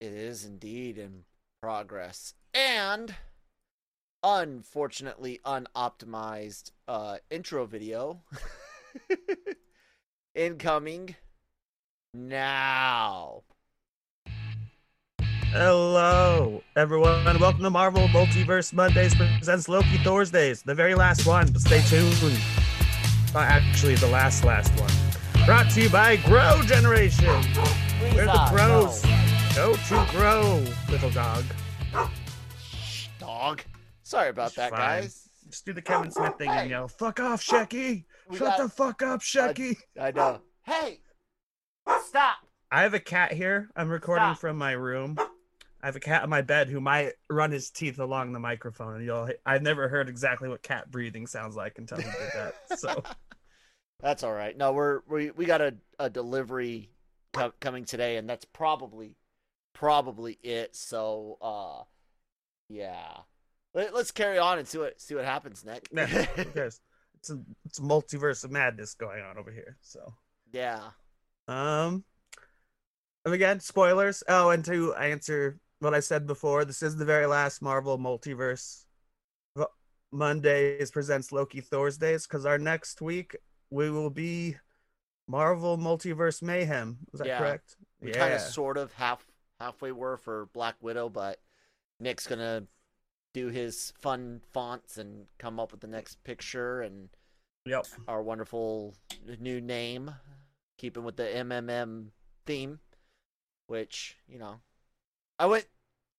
It is indeed in progress. And unfortunately unoptimized uh, intro video incoming now. Hello, everyone, and welcome to Marvel Multiverse Mondays presents Loki Thursdays, the very last one, but stay tuned. Not actually the last, last one. Brought to you by Grow Generation. Please, Where the pros. no. Go to grow, little dog. Shh, dog. Sorry about It's that, fine. guys. Just do the Kevin Smith thing Hey. and yell, fuck off, Shecky. Shut the fuck up, Shecky. I know. Hey, stop. I have a cat here. I'm recording Stop. from my room. I have a cat in my bed who might run his teeth along the microphone, and you'll. I've never heard exactly what cat breathing sounds like until he did that. So That's all right. No, we're we we got a a delivery co- coming today, and that's probably probably it. So, uh, yeah. Let, let's carry on and see what see what happens, Nick. Who cares? It's a it's a multiverse of madness going on over here. So yeah. um, and again, spoilers. Oh, and to answer what I said before, this is the very last Marvel multiverse. Mondays presents Loki Thursdays because our next week we will be Marvel Multiverse Mayhem. Is that Yeah. correct? We kind of sort of half halfway were for Black Widow, but Nick's gonna do his fun fonts and come up with the next picture and Yep. our wonderful new name, keeping with the MMM theme, which you know, I went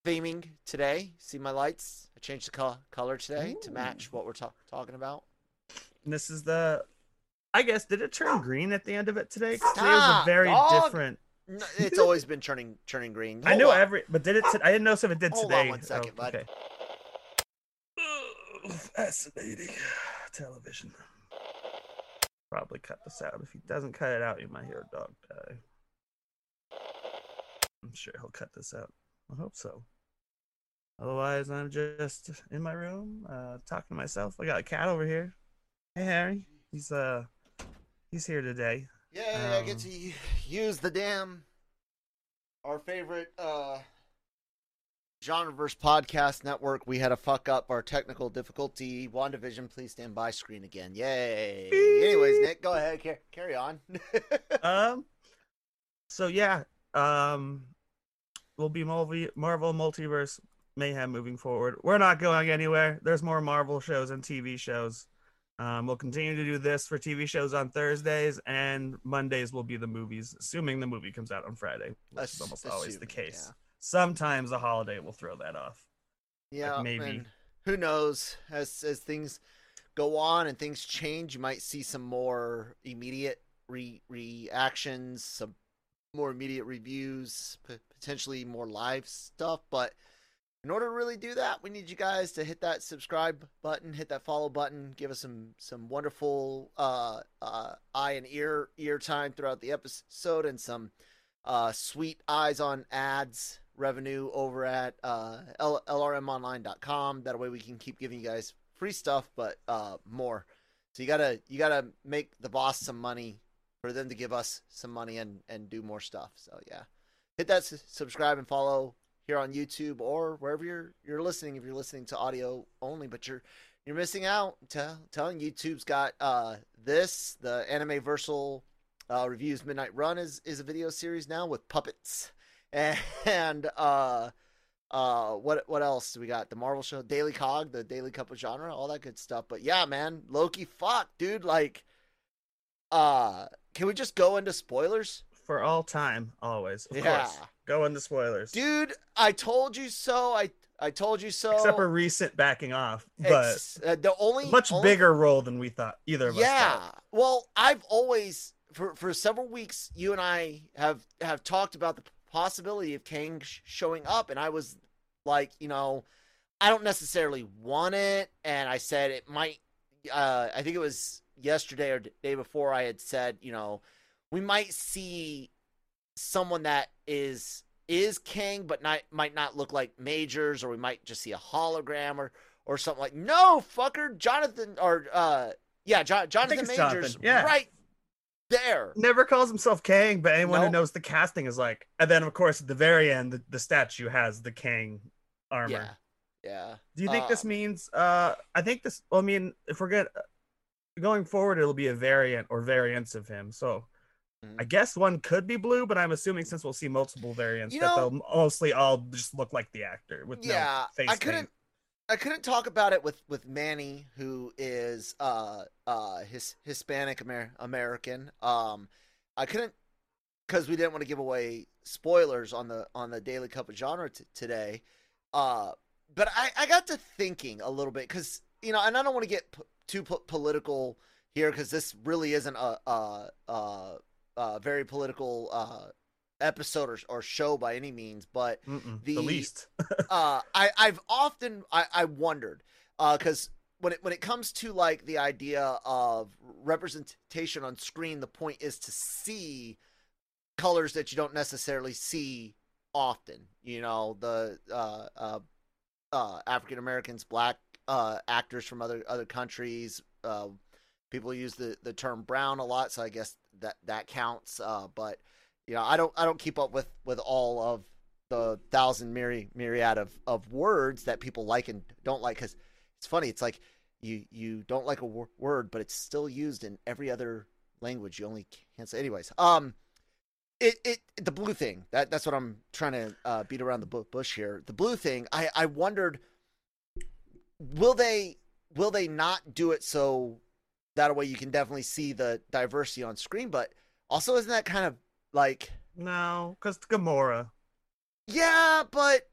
theming today. See my lights? I changed the co- color today to match what we're ta- talking about. And this is the. I guess did it turn ah. green at the end of it today? today was a ah, very dog. different. No, it's always been turning turning green. I Hold know on. every, but did it? I didn't know if it did Hold on today. one second, bud. Okay. Ugh, Fascinating television. Probably cut this out. If he doesn't cut it out, you might hear a dog die. I'm sure he'll cut this out. I hope so. Otherwise, I'm just in my room, uh, talking to myself. I got a cat over here. Hey, Harry. He's uh, he's here today. Yeah, I get Um, to use the damn our favorite uh genreverse podcast network. We had a fuck up our technical difficulty. WandaVision, please stand by screen again. Yay. Anyways, Nick, go ahead, car- carry on. um so yeah um we'll be Marvel multiverse mayhem moving forward we're not going anywhere there's more marvel shows and tv shows um we'll continue to do this for tv shows on thursdays and mondays will be the movies assuming the movie comes out on friday which is Ass- almost always the case yeah. sometimes a holiday will throw that off yeah, maybe. who knows as as things go on and things change, you might see some more immediate re- reactions, some more immediate reviews, p- potentially more live stuff. But in order to really do that, we need you guys to hit that subscribe button, hit that follow button, give us some some wonderful uh, uh, eye and ear ear time throughout the episode, and some uh, sweet eyes on ads revenue over at uh, L- lrmonline.com. That way we can keep giving you guys free stuff, but uh, more. So you gotta you gotta make the boss some money for them to give us some money and and do more stuff. So yeah, hit that subscribe and follow here on YouTube or wherever you're you're listening. If you're listening to audio only, but you're you're missing out. Tell, telling YouTube's got uh this the Anime Versal uh, reviews Midnight Run is is a video series now with puppets and uh uh what what else do we got the marvel show daily cog the daily cup of genre all that good stuff but yeah man loki fuck dude like uh can we just go into spoilers for all time always of Yeah. course go into spoilers. Dude i told you so. I i told you so. Except for recent backing off but Ex- uh, the only much only- bigger role than we thought either of us yeah. well i've always for for several weeks, you and I have have talked about the possibility of Kang sh- showing up, and I was like, you know, I don't necessarily want it, and I said it might. Uh, I think it was yesterday or day before I had said, you know, we might see someone that is is Kang, but not might not look like Majors, or we might just see a hologram or or something like. No, fucker, Jonathan or uh, yeah, jo- Jonathan Majors, Jonathan, yeah. right there. Never calls himself Kang, but anyone Nope. who knows the casting is like. And then, of course, at the very end, the, the statue has the Kang armor. Yeah, yeah. Do you think this Um, means? Uh, I think this. Well, I mean, if we're good, going forward, it'll be a variant or variants of him. So. I guess one could be blue, but I'm assuming since we'll see multiple variants, You that they'll mostly all just look like the actor with yeah, no face. I couldn't. I couldn't talk about it with with Manny, who is uh uh his Hispanic Amer- American. Um, I couldn't because we didn't want to give away spoilers on the on the Daily Cup of Genre t- today. Uh, but I I got to thinking a little bit because you know, and I don't want to get p- too po- political here because this really isn't a a, a, a very political uh episode or, or show by any means, but Mm-mm, the- the least. uh, I I've often I, I wondered because when it when it comes to like the idea of representation on screen, the point is to see colors that you don't necessarily see often. You know, the uh, uh, uh, African Americans, black uh, actors from other other countries. Uh, people use the, the term brown a lot, so I guess that that counts. Uh, but you know, I don't I don't keep up with with all of the thousand myri- myriad of, of words that people like and don't like because it's funny it's like you you don't like a wor- word but it's still used in every other language you only can't say anyways um it, it the blue thing that that's what i'm trying to uh, beat around the bu- bush here the blue thing i i wondered will they will they not do it so that way you can definitely see the diversity on screen but also isn't that kind of like no, because Gamora. yeah, but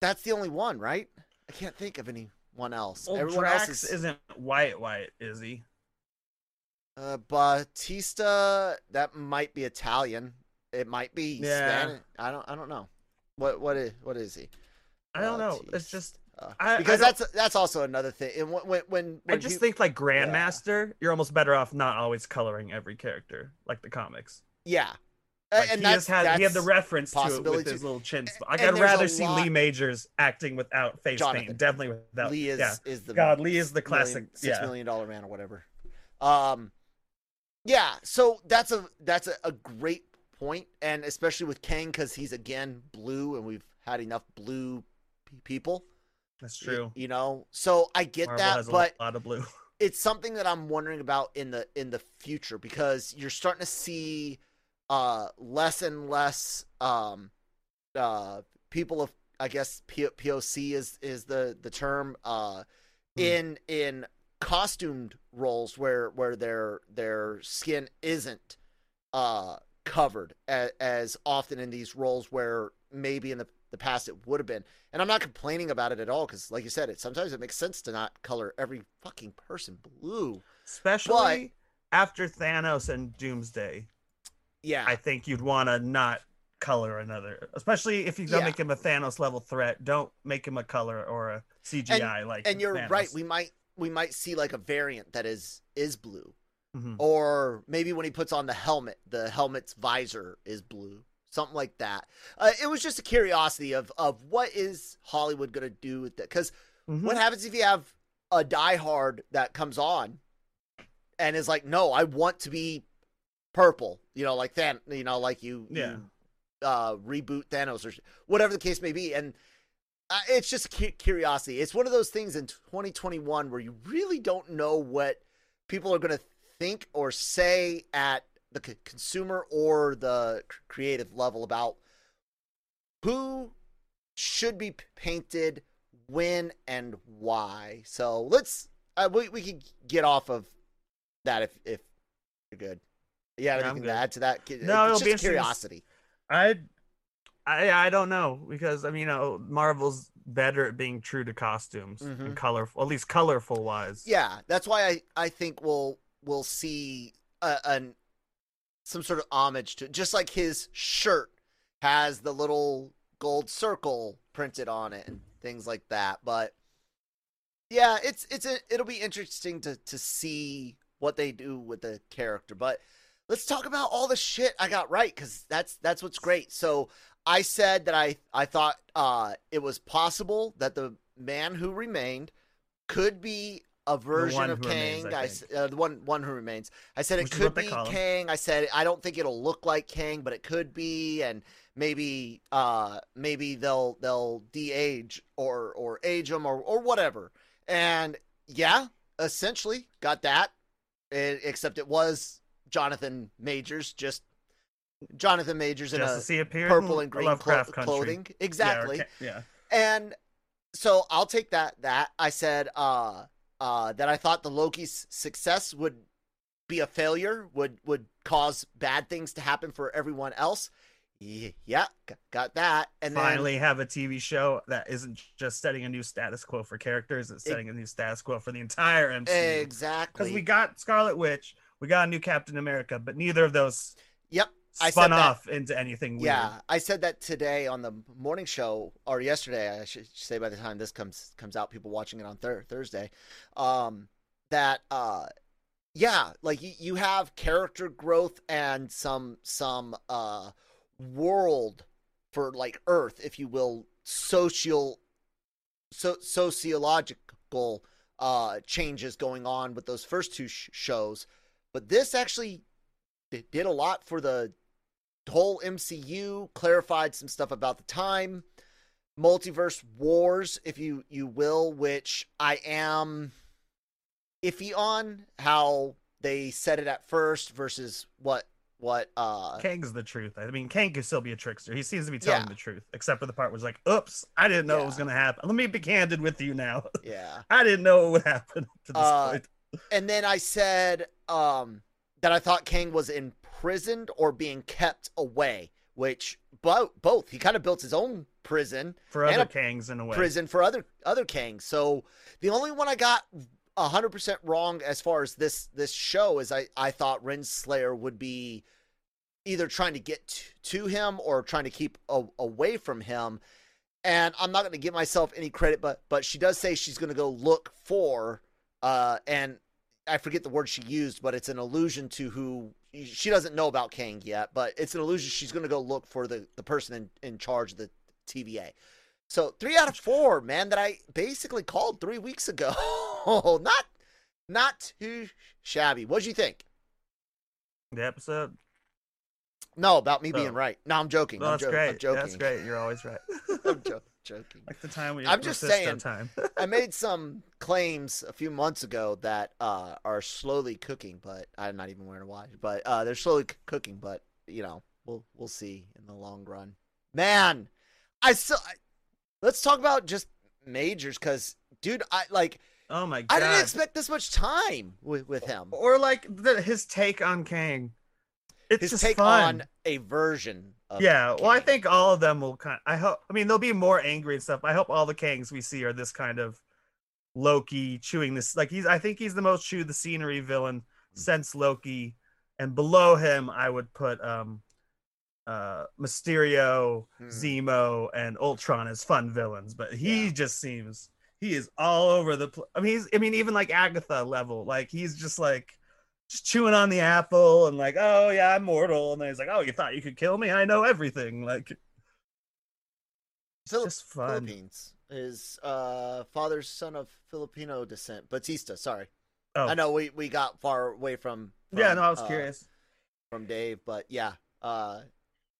that's the only one, right? I can't think of anyone else. Well, Everyone Drax else is isn't white, white, is he? uh, Batista. That might be Italian. It might be Yeah. Spanish. I don't. I don't know. What what is what is he? I don't know. It's just Uh, I- I because don't- that's that's also another thing. And when when, when I just think like Grandmaster, you're almost better off not always coloring every character like the comics. yeah, Like, and he that's had he had the reference to it with his little chin. Like I'd rather see lot- Lee Majors acting without face Jonathan. paint, definitely without. Lee is yeah, is the God, Lee is the classic- six yeah. million dollar man or whatever. Um, yeah. So that's a that's a, a great point, and especially with Kang because he's again blue, and we've had enough blue people. That's true. You know, so I get Marvel that, has a but lot of blue. it's something that I'm wondering about in the in the future because you're starting to see uh less and less um uh people of I guess P- POC is is the the term uh Hmm. in in costumed roles where where their their skin isn't uh covered as, as often in these roles where maybe in the the past it would have been and i'm not complaining about it at all because like you said it sometimes it makes sense to not color every fucking person blue Especially after Thanos and Doomsday, yeah I think you'd want to not color another, especially if you're gonna Yeah. make him a Thanos level threat. Don't make him a color or a CGI like. and you're Thanos. right we might we might see like a variant that is is blue Mhm. or maybe when he puts on the helmet the helmet's visor is blue something like that uh, it was just a curiosity of of what is hollywood gonna do with that because Mhm. what happens if you have a diehard that comes on and is like no i want to be purple you know like that you know like you Yeah. you, uh reboot thanos or whatever the case may be and uh, it's just cu- curiosity it's one of those things in 2021 where you really don't know what people are going to think or say at the c- consumer or the c- creative level about who should be painted when and why. So let's uh, we, we can get off of that if if you're good. You have Yeah, anything to add to that? No, it's it'll be curiosity. I, I, I don't know because I mean, you know, Marvel's better at being true to costumes Mhm. and colorful, at least colorful wise. Yeah, that's why I, I think we'll we'll see a, an some sort of homage to just like his shirt has the little gold circle printed on it and things like that. But yeah, it's it's a, it'll be interesting to to see what they do with the character. But let's talk about all the shit I got right because that's that's what's great. So I said that I I thought uh, it was possible that the man who remained could be a version of Kang. remains, I I, uh, the one one who remains. I said it Which is could be. Kang. I said I don't think it'll look like Kang, but it could be, and maybe uh maybe they'll they'll de-age or or age him or or whatever. And yeah, essentially got that. It, except it was Jonathan Majors, just Jonathan Majors in Just a purple and green clo- clothing. Yeah, or Exactly. Yeah. And so I'll take that that I said uh uh that I thought the Loki's success would be a failure, would would cause bad things to happen for everyone else. Ye- Yeah, got that. And Finally, have a TV show that isn't just setting a new status quo for characters; it's setting a new status quo for the entire MCU. then exactly. Because we got Scarlet Witch, we got a new Captain America, but neither of those Yep. I said spun that- off into anything weird. Yeah, I said that today on the morning show, or yesterday. I should say by the time this comes comes out, people watching it on thir- Thursday, um, that uh, yeah, like you, you have character growth and some some uh world for like Earth, if you will, social so sociological uh changes going on with those first two sh- shows, but this actually d- did a lot for the whole MCU, clarified some stuff about the time, multiverse wars, if you you will, which I am iffy on how they said it at first versus what what uh Kang's the truth. I mean, Kang could still be a trickster. He seems to be telling Yeah. the truth, except for the part where it's like, "Oops, I didn't know it was going to happen." Let me be candid with you now. yeah. I didn't know it would happen to this Uh, point. And then I said um that I thought Kang was imprisoned or being kept away, which both both he kind of built his own prison For other a Kangs in a way. prison for other other Kangs. So the only one I got hundred percent wrong as far as this this show is I I thought Renslayer would be either trying to get t- to him or trying to keep a- away from him. And I'm not going to give myself any credit, but but she does say she's going to go look for uh and I forget the word she used, but it's an allusion to who she doesn't know about Kang yet, but it's an illusion she's going to go look for the the person in in charge of the TVA. So three out of four, man, that I basically called three weeks ago. not not too shabby. What'd you think? The episode. No, about me No. being right. No, I'm joking. No, I'm, that's jo- great. I'm joking. That's great. You're always right. I'm jo- joking. like the time we. I'm just saying. Time. I made some claims a few months ago that uh, are slowly cooking, but I'm not even wearing a watch. But uh, they're slowly c- cooking, but you know, we'll we'll see in the long run. Man, I still. I, let's talk about just majors, because dude, I like. oh my god. I didn't expect this much time with with him. Or like the, his take on Kang. It's His just take fun. on a version. Of yeah, well, I think all of them will kind. I hope. I mean, they'll be more angry and stuff. I hope all the Kangs we see are this kind of Loki chewing this. Like he's. I think he's the most chew the scenery villain since Loki, and below him, I would put um, uh, Mysterio, Hmm. Zemo, and Ultron as fun villains. But he Yeah. just seems he is all over the. Pl- I mean, he's. I mean, even like Agatha level. Like he's just like just chewing on the apple and like, oh yeah, I'm mortal. And then he's like, oh, you thought you could kill me? I know everything. Like, Phil- just fun. Philippines. His uh, father's son of Filipino descent. Batista, sorry. Oh. I know we, we got far away from, yeah, from, no, I was uh, curious. from Dave, but yeah, uh,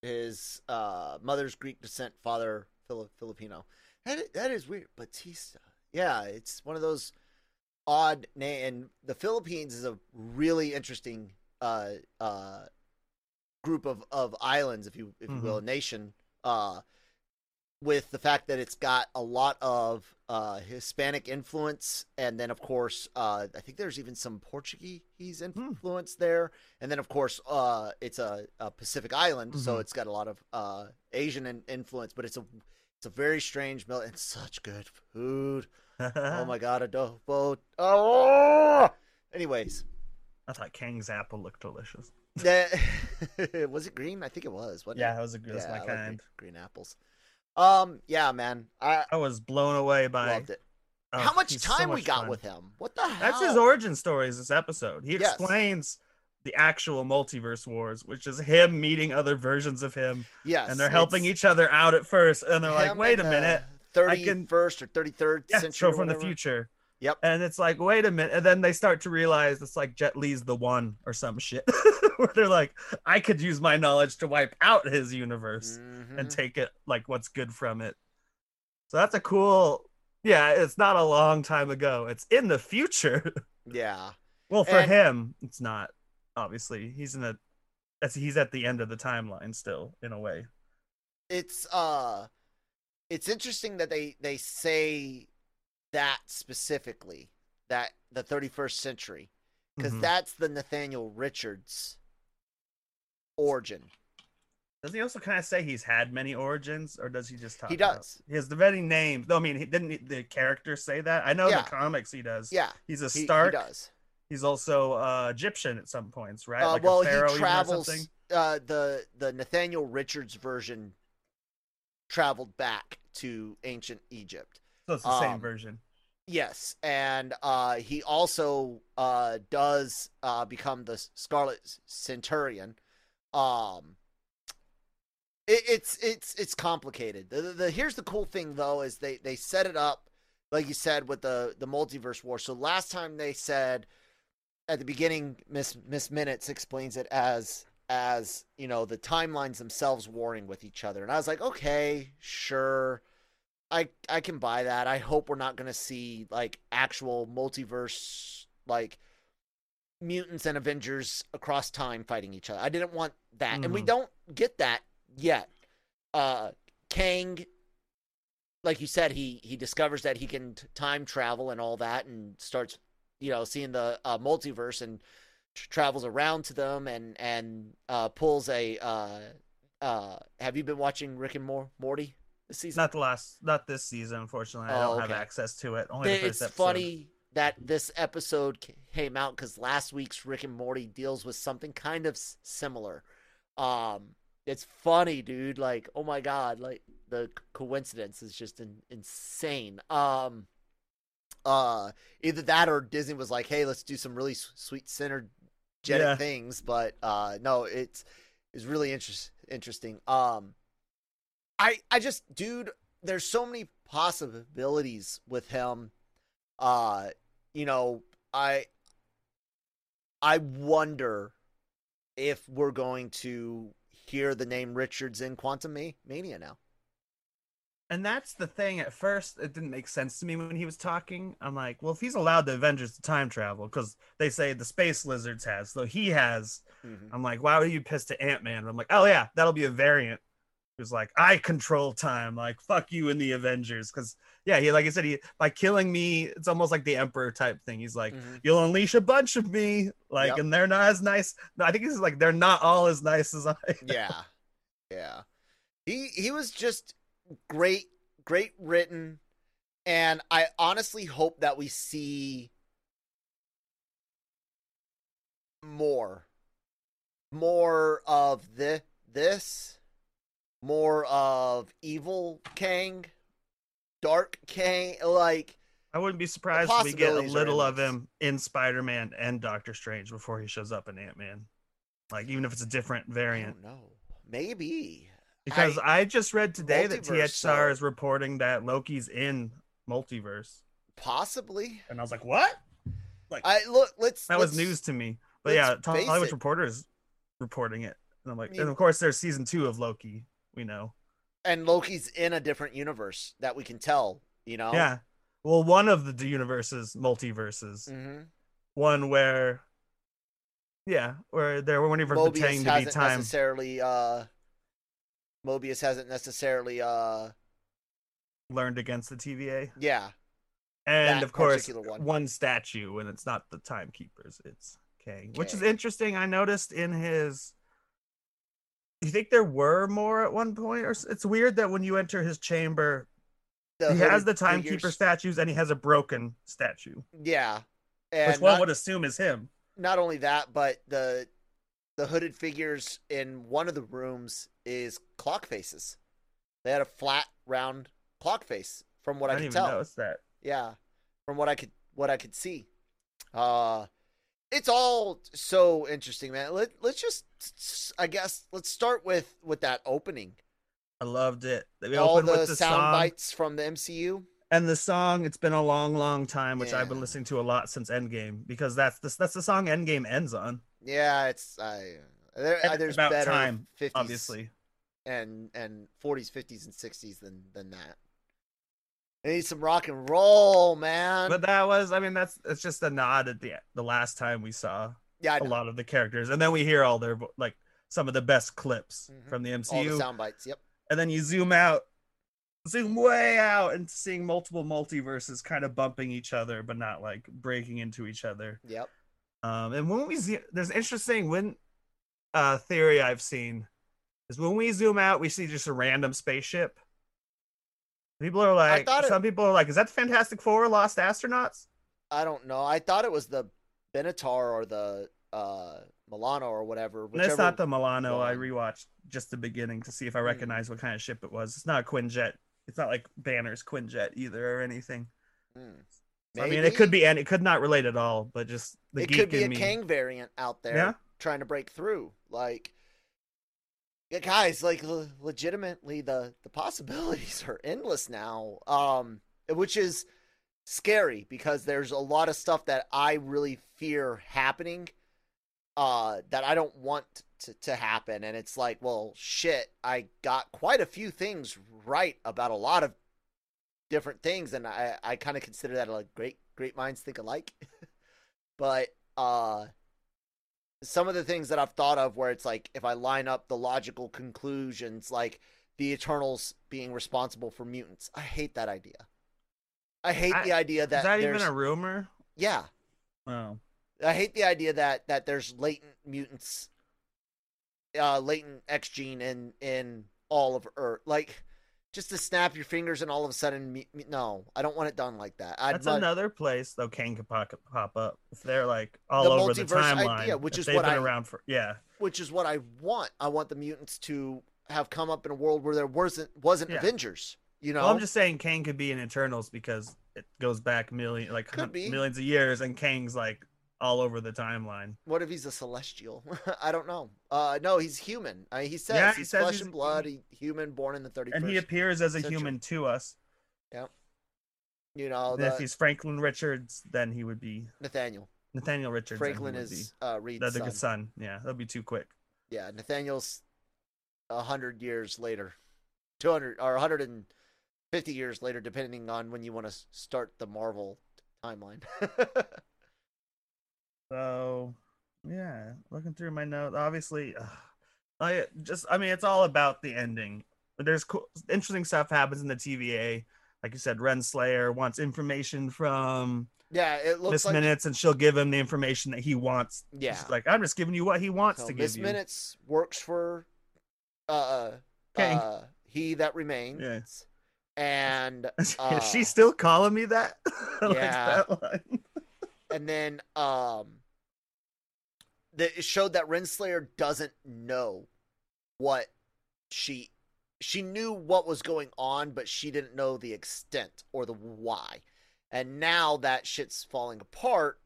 his uh, mother's Greek descent, father Fili- Filipino. That is, that is weird. Batista. Yeah, it's one of those odd name. And the Philippines is a really interesting uh, uh, group of, of islands, if you if you will, a nation. Uh, with the fact that it's got a lot of uh, Hispanic influence, and then of course, uh, I think there's even some Portuguese influence there, and then of course, uh, it's a, a Pacific island, so Mhm. it's got a lot of uh, Asian in- influence, but it's a it's a very strange meal and such good food. Oh my god, adobo! Oh, anyways, I thought Kang's apple looked delicious. The- was it green? I think it was. wasn't Yeah, it? that was a good. Yeah, my I like green, kind. green apples. Um, yeah, man, I I was blown away by it. oh, How much he's so time we got fun. with him? What the hell? That's his origin stories this episode. He Yes. explains the actual multiverse wars, which is him meeting other versions of him, Yes, and they're helping each other out at first, and they're like, "Wait a minute." the minute, 31st or 33rd yeah, century. show or from the future." Yep. And it's like, "Wait a minute," and then they start to realize it's like Jet Li's the one or some shit, where they're like, "I could use my knowledge to wipe out his universe and Mhm. take it like what's good from it." So that's a cool. Yeah, it's not a long time ago. It's in the future. Yeah, Well, for And- him, it's not. Obviously, he's in a. That's he's at the end of the timeline still, in a way. it's uh, it's interesting that they they say that specifically that the 31st century because Mhm. that's the Nathaniel Richards origin. Does he also kind of say he's had many origins, or does he just talk? He about- does. He has the many names. No, I mean, he, didn't the character say that? I know Yeah. the comics he does. Yeah, He's a he, he does. he's also uh, Egyptian at some points, right? Uh, Like well, he travels. Uh, the the Nathaniel Richards version traveled back to ancient Egypt. So it's the same um, version. Yes, and uh, he also uh, does uh, become the Scarlet Centurion. Um, it, it's it's it's complicated. The, the, the here's the cool thing though is they they set it up like you said with the the multiverse war. So last time they said at the beginning, Miss Miss Minutes explains it as as you know the timelines themselves warring with each other, and I was like, okay, sure. I I can buy that. I hope we're not going to see like actual multiverse like mutants and Avengers across time fighting each other. I didn't want that. And we Mhm. don't get that yet. Uh Kang like you said he he discovers that he can t- time travel and all that and starts you know seeing the uh, multiverse and travels around to them and and uh pulls a uh uh have you been watching Rick and Mor- Morty this season? Not the last, not this season. Unfortunately, I Oh, don't have access to it. Only the it's first episode. funny that this episode came out because last week's Rick and Morty deals with something kind of s- similar. Um, it's funny, dude. Like, oh my god, like the coincidence is just in- insane. Um, uh, either that or Disney was like, hey, let's do some really sweet Yeah. things. But uh, no, it's it's really interest- interesting. Um, I I just, dude, there's so many possibilities with him. Uh, you know, I I wonder if we're going to hear the name Richards in Quantum Mania now. And that's the thing. At first, it didn't make sense to me when he was talking. I'm like, well, if he's allowed the Avengers to time travel, because they say the space lizards has, so he has. I'm like, why would you piss to Ant Man? I'm like, oh yeah, that'll be a variant. Who's like, I control time. Like, fuck you and the Avengers. Because yeah, he like I said, he by killing me, it's almost like the Emperor type thing. He's like, Mhm. you'll unleash a bunch of me, like, Yep. and they're not as nice. No, I think he's like, they're not all as nice as I. yeah, yeah. He he was just great, great written, and I honestly hope that we see more, more of the this, more of evil Kang, dark Kang, like. I wouldn't be surprised if we get a little of him in Spider Man and Doctor Strange before he shows up in Ant Man. Like, even if it's a different variant. don't. Maybe. Because I, just read today that Multiverse, THR so- is reporting that Loki's in multiverse. Possibly. And I was like, what? Like, I look. Let's. that was let's- news to me. But yeah, Tom face Hollywood it. Reporter is reporting it. And I'm like, mean- and of course, there's season two of Loki. We know. And Loki's in a different universe that we can tell. You know. Yeah. Well, one of the universes, multiverses, hmm one where, yeah, where they were even Mobius pretending to be hasn't time. necessarily. uh Mobius hasn't necessarily. uh learned against the TVA. Yeah. And of course, one. one. statue, and it's not the timekeepers, it's Kang, which is interesting. I noticed in his. You think there were more at one point, or it's weird that when you enter his chamber, The he has the timekeeper figures. statues and he has a broken statue, Yeah. And which one not, would assume is him. not only that, but the the hooded figures in one of the rooms is clock faces. They had a flat, round clock face, from what I, I could tell. notice that. Yeah, from what I could what I could see. Uh it's all so interesting, man. Let let's just I guess let's start with with that opening. I loved it. We all the, with the sound song bites from the MCU. and the song. It's been a long, long time, which I've been listening to a lot since Endgame because that's the that's the song Endgame ends on. Yeah, it's I there, there's about better time, 50s Obviously, and and 40s, 50s and 60s than than that. I need some rock and roll, man. but that was. I mean, that's it's just a nod at the the last time we saw yeah, a lot of the characters, and then we hear all their like some of the best clips Mhm. from the all MCU. the sound bites. Yep. and then you zoom out zoom way out and seeing multiple multiverses kind of bumping each other but not like breaking into each other Yep. Um and when we see there's an interesting when uh theory i've seen is when we zoom out we see just a random spaceship. People are like it- some people are like is that the fantastic four lost astronauts? I don't know. I thought it was the Benatar or the uh Milano or whatever. It's not the milano. I rewatched just the beginning to see if i Hmm. recognize what kind of ship it was. It's not a quinjet. It's not like banner's quinjet either or anything Hmm. I mean, it could be, and it could not relate at all, but just the it could be a me. Kang variant out there Yeah. trying to break through. Like, yeah, guys, like le- legitimately, the the possibilities are endless now. Um, which is scary because there's a lot of stuff that I really fear happening. Uh, that I don't want to, to happen, and it's like, well, shit, I got quite a few things right about a lot of different things, and I I kind of consider that like great great minds think alike. but uh some of the things that I've thought of where it's like if I line up the logical conclusions like the Eternals being responsible for mutants. I hate that idea. I hate I- the idea that Is that even a rumor? yeah. Oh, I hate the idea that that there's latent mutants, uh, latent X gene in in all of Earth. Like, just to snap your fingers and all of a sudden, mu- mu- no, I don't want it done like that. I'd that's mu- another place though. Kang could pop, pop up if they're like all The over the timeline. idea, which is they've what been I- around for. Yeah, which is what I want. I want the mutants to have come up in a world where there wasn't wasn't Yeah. Avengers. You know, well, I'm just saying Kang could be in Eternals because it goes back million, like millions of years, and Kang's like all over the timeline. what if he's a celestial? I don't know. Uh, no, he's human. I mean, he says Yeah, he he's says flesh he's- and blood. He, human, born in the 31st. And he appears as a century. human to us. Yeah. You know, And if he's Franklin Richards, then he would be Nathaniel. Nathaniel Richards. Franklin is uh, Reed's the son. good son. Yeah, that'd be too quick. Yeah, Nathaniel's a hundred years later, two hundred or hundred and fifty years later, depending on when you want to start the Marvel timeline. So, yeah, looking through my notes, obviously, ugh, I just, I mean, it's all about the ending. There's cool, interesting stuff happens in the TVA. Like you said, Renslayer wants information from yeah, it looks Miss like Minutes, and she'll give him the information that he wants. yeah. She's like, I'm just giving you what he wants So to Miss give you. Miss Minutes works for uh, Kang. uh he that remains. Yeah. And uh, she still calling me that? I like that line. And then um it showed that Renslayer doesn't know what she she knew what was going on, but she didn't know the extent or the why. And now that shit's falling apart,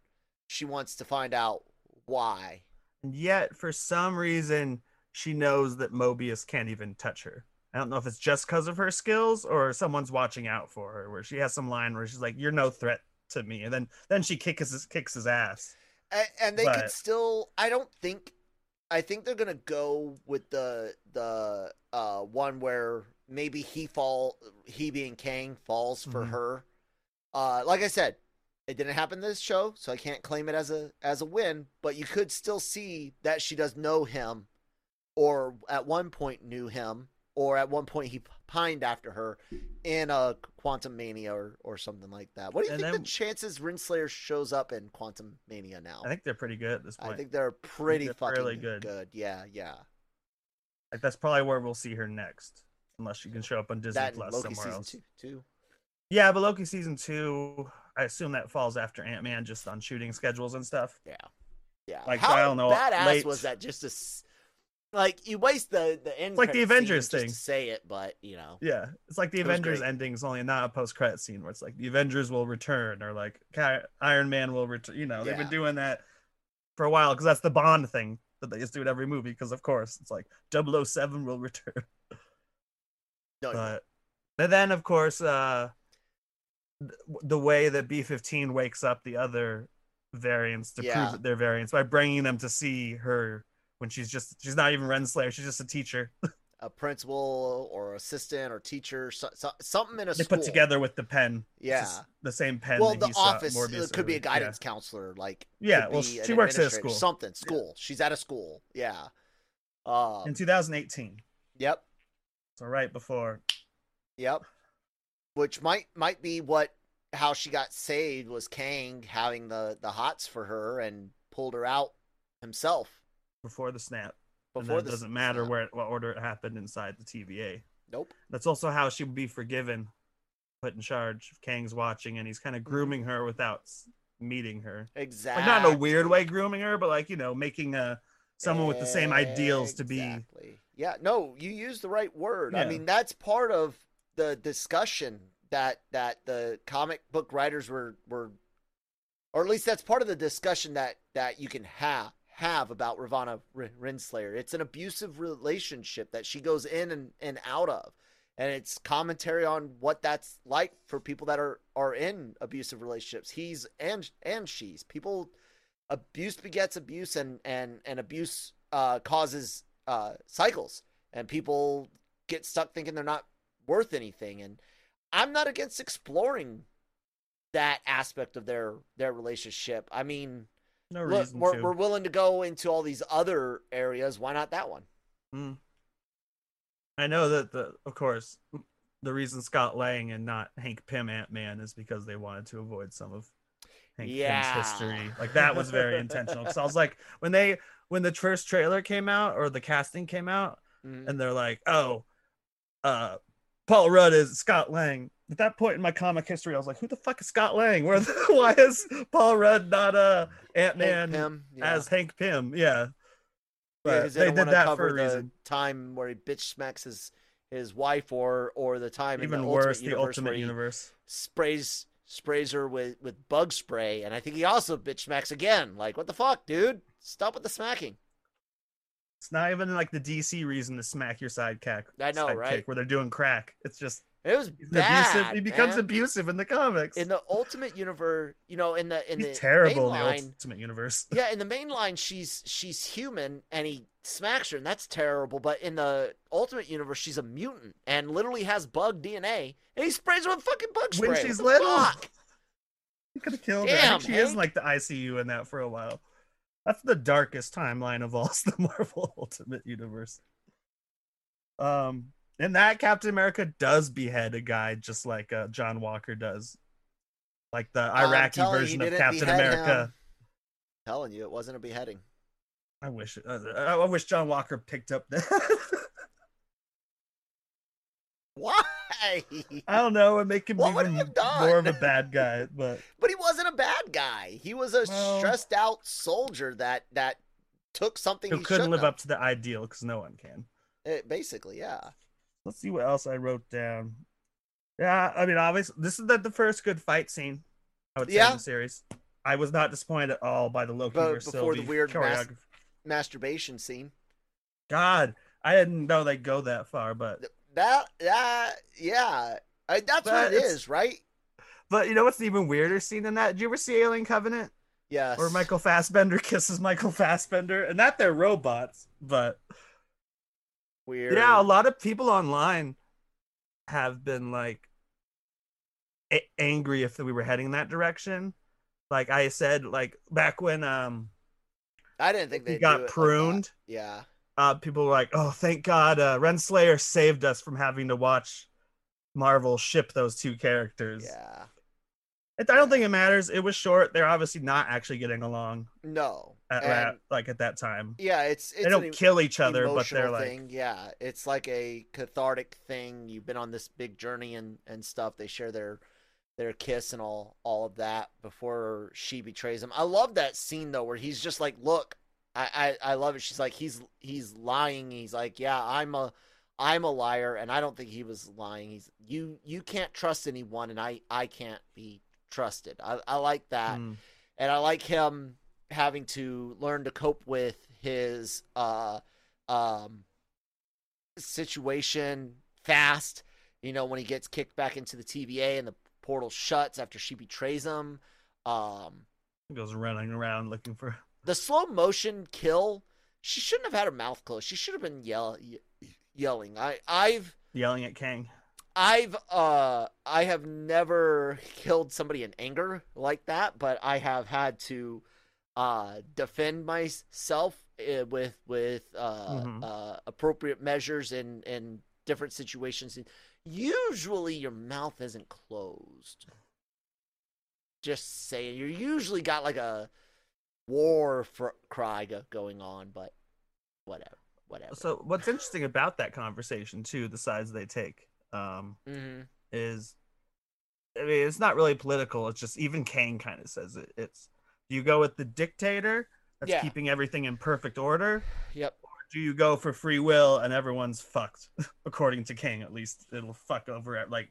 she wants to find out why. And yet, for some reason, she knows that Mobius can't even touch her. I don't know if it's just because of her skills or someone's watching out for her, where she has some line where she's like, "You're no threat to me," and then then she kicks his kicks his ass. And, and they could still I don't think I think they're gonna go with the the uh one where maybe he fall he being Kang falls for Mhm. her. Uh like I said, it didn't happen this show, so I can't claim it as a as a win, but you could still see that she does know him or at one point knew him or at one point he pined after her in a Quantumania or, or something like that. What do you And think then- the chances Renslayer shows up in quantum mania now? I think they're pretty good at this point. I think they're pretty they're fucking good. good. Yeah, yeah. Like that's probably where we'll see her next, unless she can show up on Disney that Plus Loki somewhere season else. two, too. Yeah, but Loki season two, I assume that falls after Ant Man, just on shooting schedules and stuff. Yeah. Yeah. Like, How I don't know, badass late- was that? Just s- like you waste the the end. It's like the Avengers thing. to say it, but you know. Yeah, it's like the It Avengers great. ending is only not a post credit scene where it's like the Avengers will return or like Iron Man will return. You know, they've been doing that for a while because that's the Bond thing that they just do in every movie. Because of course it's like 007 will return. No, But then of course uh the way that B15 wakes up the other variants to Yeah. prove that they're variants by bringing them to see her when she's just she's not even Renslayer, she's just a teacher. a principal or assistant or teacher, so, so, something in a they school. put together with the pen. Yeah. the same pen. Well, the he saw office Mobius it could be a guidance counselor, like Yeah, well, she works at a school. something school. She's at a school. Yeah. Um, Yeah. in 2018. yep. So right before. Yep. Which might might be what how she got saved was Kang having the the hots for her and pulled her out himself Before the snap. and before it doesn't matter snap. where what order it happened inside the TVA. Nope. That's also how she would be forgiven, put in charge. if Kang's watching and he's kind Mm-hmm. of grooming her without meeting her. Exactly. Like not in a weird way grooming her, but like you know, making a someone with the same ideals to be. Exactly. Yeah, no, you use the right word. I mean, that's part of the discussion that that the comic book writers were were or at least that's part of the discussion that that you can have have about Ravonna Renslayer. It's an abusive relationship that she goes in and, and out of. And it's commentary on what that's like for people that are are in abusive relationships. He's and and she's. People abuse begets abuse and and and abuse uh causes uh cycles and people get stuck thinking they're not worth anything and i'm not against exploring that aspect of their their relationship i mean No look reason we're, to. we're willing to go into all these other areas why not that one Mm. I know that the, of course, the reason Scott Lang and not Hank Pym Ant Man is because they wanted to avoid some of Hank Yeah. Pym's history. Like that was very intentional. Because I was like, when they when the first trailer came out or the casting came out, Mhm. and they're like, oh, uh, Paul Rudd is Scott Lang. At that point in my comic history, I was like, who the fuck is Scott Lang? Where the, why is Paul Rudd not uh Ant Man yeah. as Hank Pym? Yeah. Yeah, But 'cause they, don't did that cover for a the reason. time where he bitch smacks his his wife or or the time in Even the worse, ultimate the Ultimate Universe. sprays sprays her with with bug spray and i think he also bitch smacks again like what the fuck dude stop with the smacking It's not even like the DC reason to smack your sidekick. I know, right? Where they're doing crack. It's just it was he's bad abusive. He becomes man. abusive in the comics. in the ultimate universe you know in the in He's the terrible main in the line Ultimate Universe. yeah in the main line she's she's human and he smacks her and that's terrible but in the ultimate universe she's a mutant and literally has bug dna and he sprays her with fucking bug spray When she's little. fuck? He could have killed her. I Damn, think she is in like the ICU in that for a while. That's the darkest timeline of all the Marvel Ultimate Universe. Um, in that Captain America does behead a guy just like uh, John Walker does, like the Iraqi version of Captain America. him. telling you it wasn't a beheading I wish uh, I wish John Walker picked up that. why I don't know, and make him What even more of a bad guy. But But he wasn't a bad guy. He was a Well- stressed out soldier that that took something who he couldn't live have. up to the ideal because no one can. Eh, basically, yeah. Let's see what else I wrote down. Yeah, I mean, obviously, this is the, the first good fight scene. I would say in the series. I was not disappointed at all by the Loki But versus before the weird mas- Masturbation scene. God, I didn't know they'd go that far, but That that yeah. I, that's But what it's- right? but you know what's even weirder scene than that? Did you ever see Alien Covenant? Yes. Where Michael Fassbender kisses Michael Fassbender, and that they're robots, but weird. Yeah, a lot of people online have been like a- angry if we were heading in that direction. Like I said, like back when um I didn't think they he got pruned, yeah. uh people were like, "Oh, thank God, uh Renslayer saved us from having to watch Marvel ship those two characters." Yeah. I don't think it matters. It was short. They're obviously not actually getting along No. at that, like at that time. yeah, it's it's They don't kill each other, but they're like, thing. Yeah, it's like a cathartic thing. You've been on this big journey and and stuff. They share their their kiss and all all of that before she betrays him. I love that scene though where he's just like, "Look, I I, I love it." She's like, "He's he's lying." He's like, "Yeah, I'm a I'm a liar and I don't think he was lying. He's you you can't trust anyone and I I can't be trusted." I I like that. Mm. And I like him having to learn to cope with his uh um situation fast. You know, when he gets kicked back into the TVA and the portal shuts after she betrays him. Um, He goes running around looking for. the slow motion kill, she shouldn't have had her mouth closed. She should have been yell- yelling. I I've Yelling at Kang. I've uh I have never killed somebody in anger like that, but I have had to uh defend myself uh, with with uh, Mhm. uh appropriate measures in in different situations. And usually your mouth isn't closed. Just saying, you usually got like a war for cry go- going on, but whatever, whatever. So what's interesting about that conversation too, the sides they take, um, hmm is, I mean, it's not really political. It's just even Kang kind of says it. It's do you go with the dictator that's Yeah. keeping everything in perfect order, Yep. or do you go for free will and everyone's fucked? According to Kang, at least it'll fuck over it. Like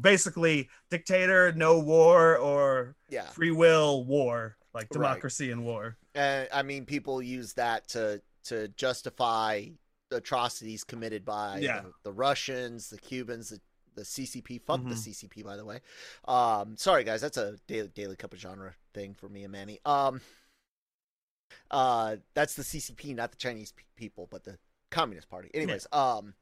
basically, dictator, no war, or Yeah. free will, war, like Right. democracy and war. Uh, I mean, people use that to to justify atrocities committed by Yeah. the, the Russians, the Cubans, the, the CCP. Fuck the Mhm. CCP, by the way. Um, sorry guys, that's a daily daily cup of genre thing for me and Manny. Um, uh, that's the CCP, not the Chinese pe- people, but the Communist Party. Anyways, um,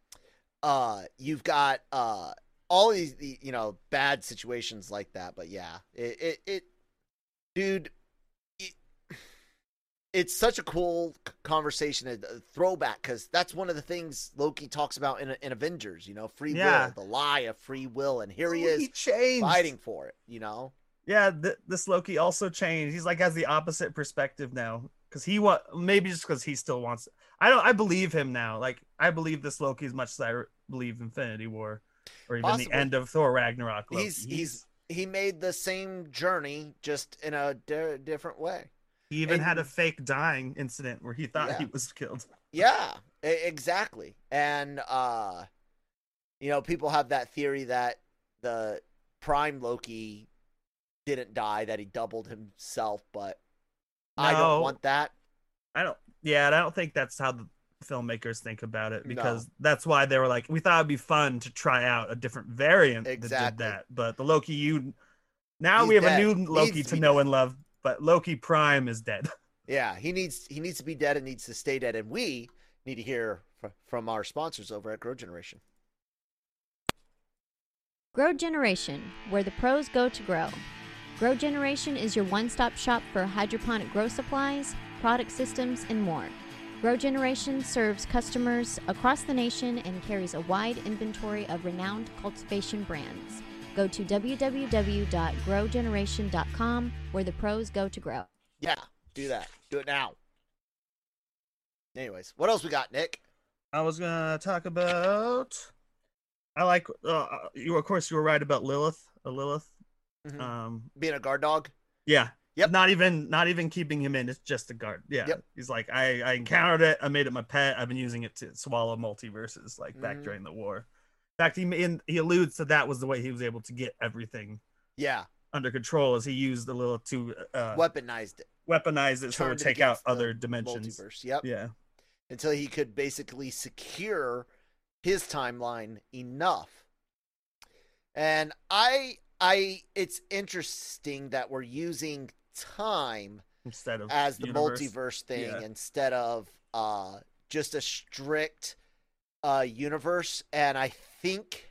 uh, you've got uh all these you know bad situations like that, but yeah, it it, it dude it's such a cool conversation, a throwback, because that's one of the things Loki talks about in, in Avengers. You know, free Yeah. will, the lie of free will, and here he is He changed. fighting for it. You know, Yeah, th- this Loki also changed. He's like has the opposite perspective now because he want maybe just because he still wants. I don't. I believe him now. Like I believe this Loki as much as I re- believe Infinity War, or even Possibly. the end of Thor Ragnarok. Loki. he's he's he made the same journey just in a di- different way. He even had a fake dying incident where he thought he was killed. Yeah, exactly. And uh you know, people have that theory that the prime Loki didn't die, that he doubled himself, but I don't want that. I don't. Yeah, and I don't think that's how the filmmakers think about it No. because that's why they were like, we thought it'd be fun to try out a different variant that did that. But the Loki you now He's we have dead. a new Loki to to know and love, but Loki Prime is dead. Yeah, he needs he needs to be dead and needs to stay dead and we need to hear from our sponsors over at Grow Generation. Grow Generation, where the pros go to grow. Grow Generation is your one stop shop for hydroponic grow supplies, product systems, and more. Grow Generation serves customers across the nation and carries a wide inventory of renowned cultivation brands. Go to www.growgeneration.com, where the pros go to grow. Yeah, do that. Do it now. Anyways, what else we got, Nick? I was gonna talk about. I like uh, you. Of course, you were right about Alioth. A Alioth. Mhm. Um. Being a guard dog? Yeah. Yep. Not even not even keeping him in. It's just a guard. Yeah. Yep. He's like, I I encountered it. I made it my pet. I've been using it to swallow multiverses, like back Mhm. during the war. In fact, he in, he alludes to that was the way he was able to get everything Yeah, under control, as he used the little to uh, weaponized it. weaponize it so to take out other dimensions. Multiverse. Yep. Yeah. until he could basically secure his timeline enough. And I I it's interesting that we're using time Instead of as the universe. multiverse thing Yeah. instead of uh just a strict uh universe and I think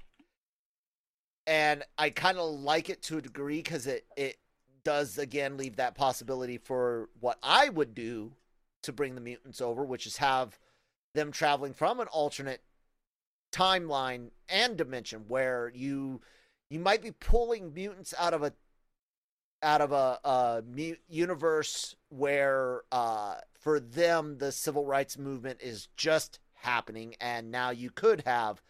and I kind of like it to a degree cuz it it does again leave that possibility for what I would do to bring the mutants over which is have them traveling from an alternate timeline and dimension where you you might be pulling mutants out of a out of a, a universe where uh, for them the civil rights movement is just happening, and now you could have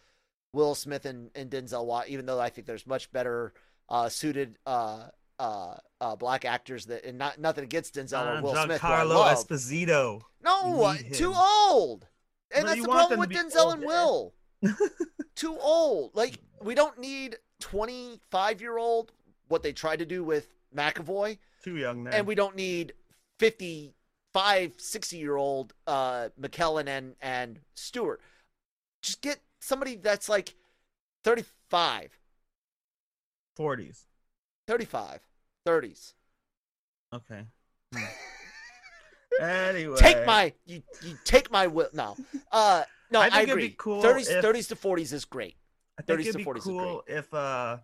Will Smith and, and Denzel Watt, even though I think there's much better uh, suited uh, uh, uh, black actors that, and not nothing against Denzel or Uh, Will Smith. who I Giancarlo love. Esposito. No, uh, too old. And No, that's the problem with Denzel and. Will. too old. Like we don't need 25 year old what they tried to do with McAvoy, Too young now. and we don't need 55, 60 year old uh, McKellen and and Stewart. Just get somebody that's like 35, 40s. 35, 30s. Okay. Hmm. anyway. Take my you, you take my will. No, uh, no, I I, agree. be cool 30s, if- 30s to 40s is great. I think 30s it'd be cool if uh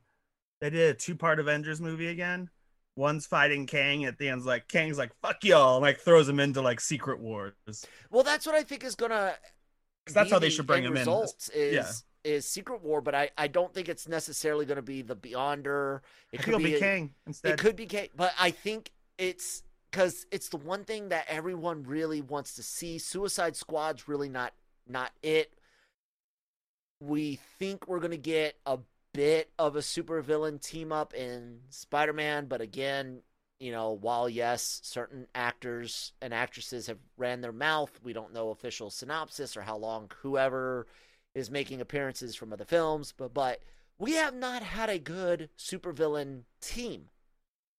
they did a two part Avengers movie again. One's fighting Kang at the end's like Kang's like fuck y'all and like throws him into like Secret Wars. Well, that's what I think is gonna. That's how they should bring him results Is Yeah. is Secret War, but I I don't think it's necessarily gonna be the Beyonder. It could be, be a- Kang instead. It could be Kang, but I think it's because it's the one thing that everyone really wants to see. Suicide Squad's really not not it. We think we're gonna get a bit of a supervillain team up in Spider-Man, but again, you know, while yes, certain actors and actresses have ran their mouth, we don't know official synopsis or how long whoever is making appearances from other films, but but we have not had a good supervillain team.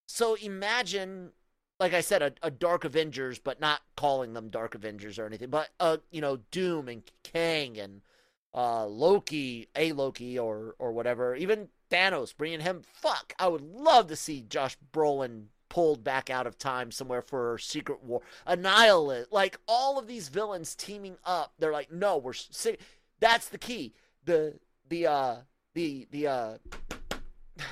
So imagine, like I said, a, a Dark Avengers, but not calling them Dark Avengers or anything, but uh, you know, Doom and Kang and uh Loki, a Loki or or whatever, even Thanos, bringing him. Fuck, I would love to see Josh Brolin pulled back out of time somewhere for Secret War, Annihilate, like all of these villains teaming up. They're like, no, we're sick. That's the key. The the uh the the uh